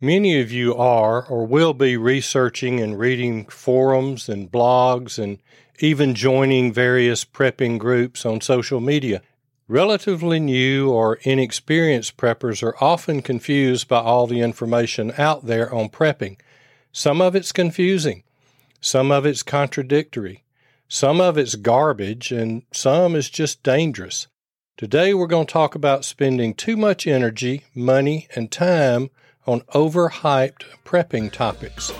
Many of you are or will be researching and reading forums and blogs and even joining various prepping groups on social media. Relatively new or inexperienced preppers are often confused by all the information out there on prepping. Some of it's confusing, some of it's contradictory, some of it's garbage, and some is just dangerous. Today, we're going to talk about spending too much energy, money, and time on overhyped prepping topics.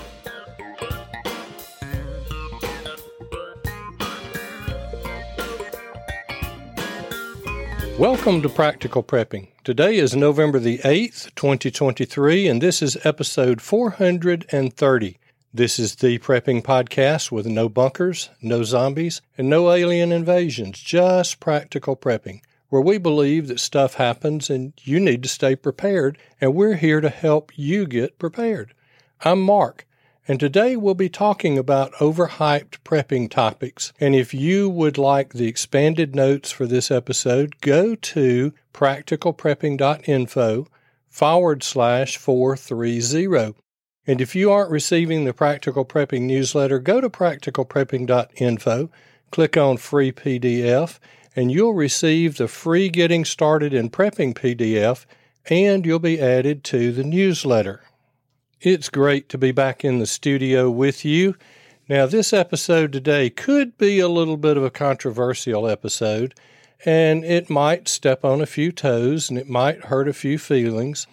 Welcome to Practical Prepping. Today is November the 8th, 2023, and this is episode 430. This is the Prepping Podcast with no bunkers, no zombies, and no alien invasions, just practical prepping where we believe that stuff happens and you need to stay prepared, and we're here to help you get prepared. I'm Mark, and today we'll be talking about overhyped prepping topics. And if you would like the expanded notes for this episode, go to practicalprepping.info forward slash 430. And if you aren't receiving the Practical Prepping newsletter, go to practicalprepping.info, click on free PDF, and you'll receive the free Getting Started in Prepping PDF, and you'll be added to the newsletter. It's great to be back in the studio with you. Now, this episode today could be a little bit of a controversial episode, and it might step on a few toes and it might hurt a few feelings.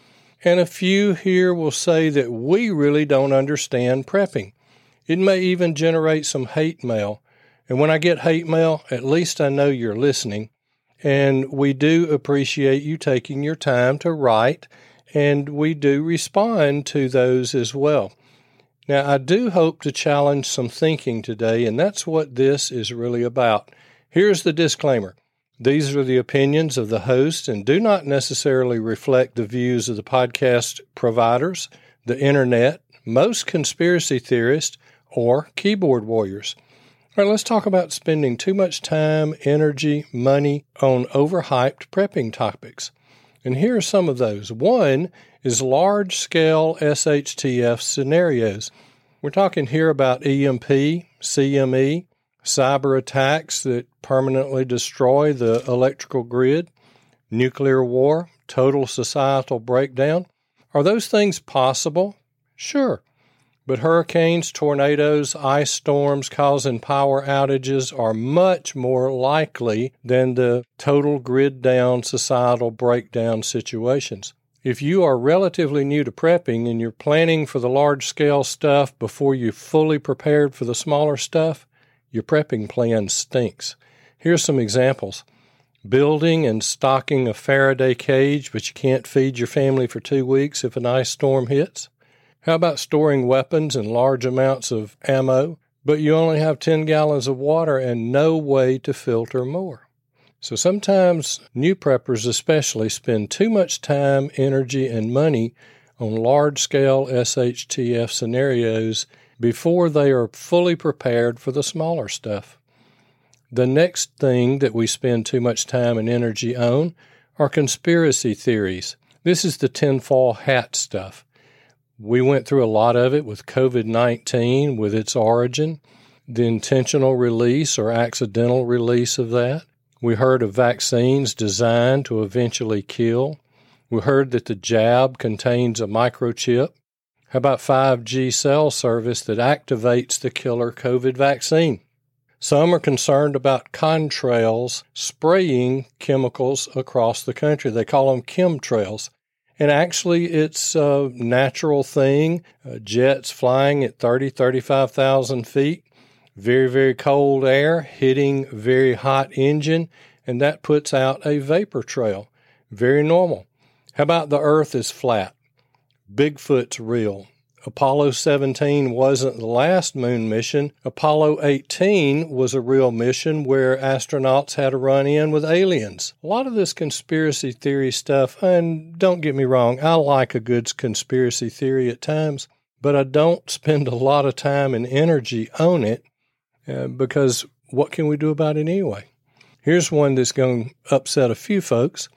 And a few here will say that we really don't understand prepping. It may even generate some hate mail. And when I get hate mail, at least I know you're listening. And we do appreciate you taking your time to write, and we do respond to those as well. Now, I do hope to challenge some thinking today, and that's what this is really about. Here's the disclaimer these are the opinions of the host and do not necessarily reflect the views of the podcast providers, the internet, most conspiracy theorists, or keyboard warriors. All right, let's talk about spending too much time, energy, money on overhyped prepping topics. And here are some of those. One is large scale SHTF scenarios. We're talking here about EMP, CME, cyber attacks that permanently destroy the electrical grid, nuclear war, total societal breakdown. Are those things possible? Sure. But hurricanes, tornadoes, ice storms causing power outages are much more likely than the total grid down societal breakdown situations. If you are relatively new to prepping and you're planning for the large scale stuff before you're fully prepared for the smaller stuff, your prepping plan stinks. Here's some examples building and stocking a Faraday cage, but you can't feed your family for two weeks if an ice storm hits how about storing weapons and large amounts of ammo, but you only have 10 gallons of water and no way to filter more? So sometimes new preppers, especially, spend too much time, energy, and money on large scale SHTF scenarios before they are fully prepared for the smaller stuff. The next thing that we spend too much time and energy on are conspiracy theories. This is the tinfoil hat stuff. We went through a lot of it with COVID 19, with its origin, the intentional release or accidental release of that. We heard of vaccines designed to eventually kill. We heard that the jab contains a microchip. How about 5G cell service that activates the killer COVID vaccine? Some are concerned about contrails spraying chemicals across the country. They call them chemtrails. And actually, it's a natural thing. Uh, jets flying at 30, 35,000 feet, very, very cold air hitting very hot engine, and that puts out a vapor trail. Very normal. How about the earth is flat? Bigfoot's real. Apollo 17 wasn't the last moon mission. Apollo 18 was a real mission where astronauts had to run in with aliens. A lot of this conspiracy theory stuff, and don't get me wrong, I like a good conspiracy theory at times, but I don't spend a lot of time and energy on it uh, because what can we do about it anyway? Here's one that's going to upset a few folks,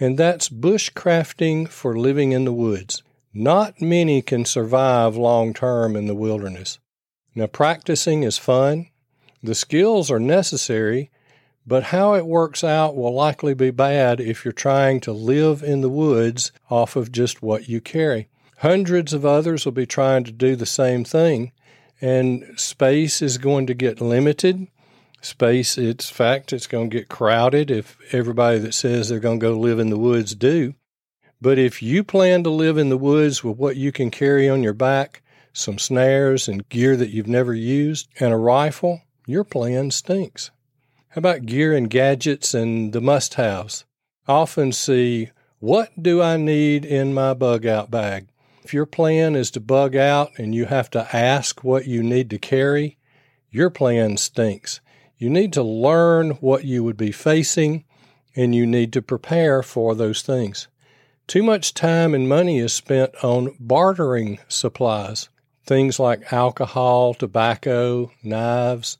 and that's bushcrafting for living in the woods. Not many can survive long term in the wilderness. Now, practicing is fun. The skills are necessary, but how it works out will likely be bad if you're trying to live in the woods off of just what you carry. Hundreds of others will be trying to do the same thing, and space is going to get limited. Space, it's fact, it's going to get crowded if everybody that says they're going to go live in the woods do. But if you plan to live in the woods with what you can carry on your back, some snares and gear that you've never used, and a rifle, your plan stinks. How about gear and gadgets and the must haves? Often see, what do I need in my bug out bag? If your plan is to bug out and you have to ask what you need to carry, your plan stinks. You need to learn what you would be facing and you need to prepare for those things. Too much time and money is spent on bartering supplies, things like alcohol, tobacco, knives,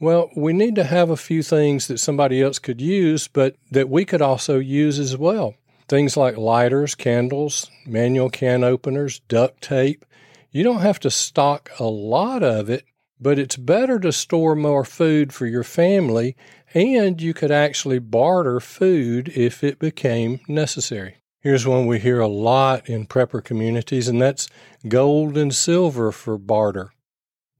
well, we need to have a few things that somebody else could use, but that we could also use as well. Things like lighters, candles, manual can openers, duct tape. You don't have to stock a lot of it, but it's better to store more food for your family, and you could actually barter food if it became necessary. Here's one we hear a lot in prepper communities, and that's gold and silver for barter.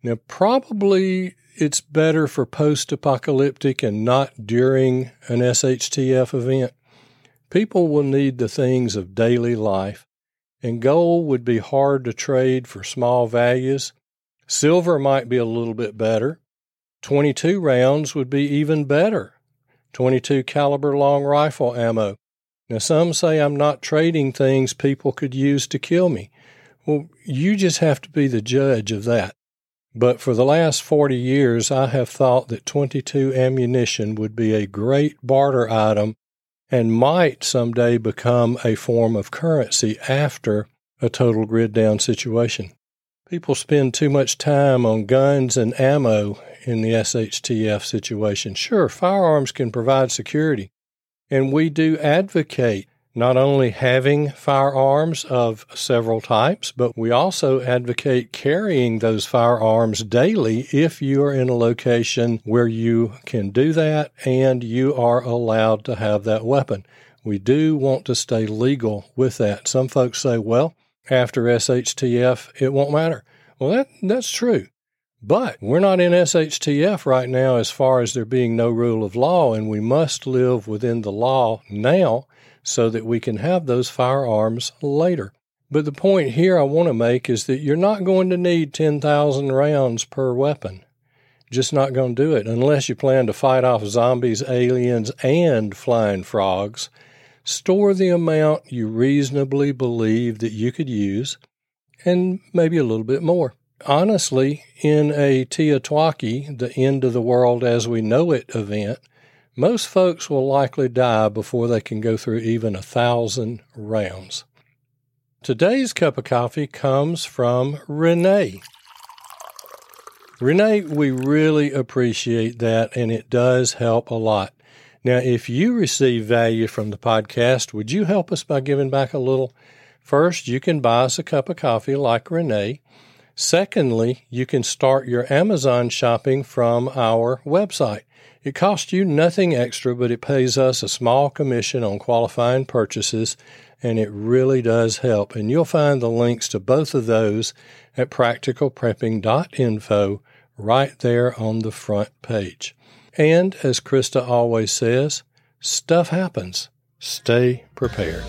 Now, probably it's better for post apocalyptic and not during an SHTF event. People will need the things of daily life, and gold would be hard to trade for small values. Silver might be a little bit better. 22 rounds would be even better. 22 caliber long rifle ammo. Now, some say I'm not trading things people could use to kill me. Well, you just have to be the judge of that. But for the last 40 years, I have thought that 22 ammunition would be a great barter item and might someday become a form of currency after a total grid down situation. People spend too much time on guns and ammo in the SHTF situation. Sure, firearms can provide security, and we do advocate not only having firearms of several types, but we also advocate carrying those firearms daily if you are in a location where you can do that and you are allowed to have that weapon. We do want to stay legal with that. Some folks say, well, after SHTF, it won't matter. Well, that, that's true. But we're not in SHTF right now as far as there being no rule of law, and we must live within the law now so that we can have those firearms later. But the point here I want to make is that you're not going to need 10,000 rounds per weapon. Just not going to do it unless you plan to fight off zombies, aliens, and flying frogs. Store the amount you reasonably believe that you could use and maybe a little bit more. Honestly, in a TEOTWAWKI, the end of the world as we know it event, most folks will likely die before they can go through even a thousand rounds. Today's cup of coffee comes from Renee. Renee, we really appreciate that, and it does help a lot. Now, if you receive value from the podcast, would you help us by giving back a little? First, you can buy us a cup of coffee like Renee. Secondly, you can start your Amazon shopping from our website. It costs you nothing extra, but it pays us a small commission on qualifying purchases, and it really does help. And you'll find the links to both of those at practicalprepping.info right there on the front page. And as Krista always says, stuff happens. Stay prepared.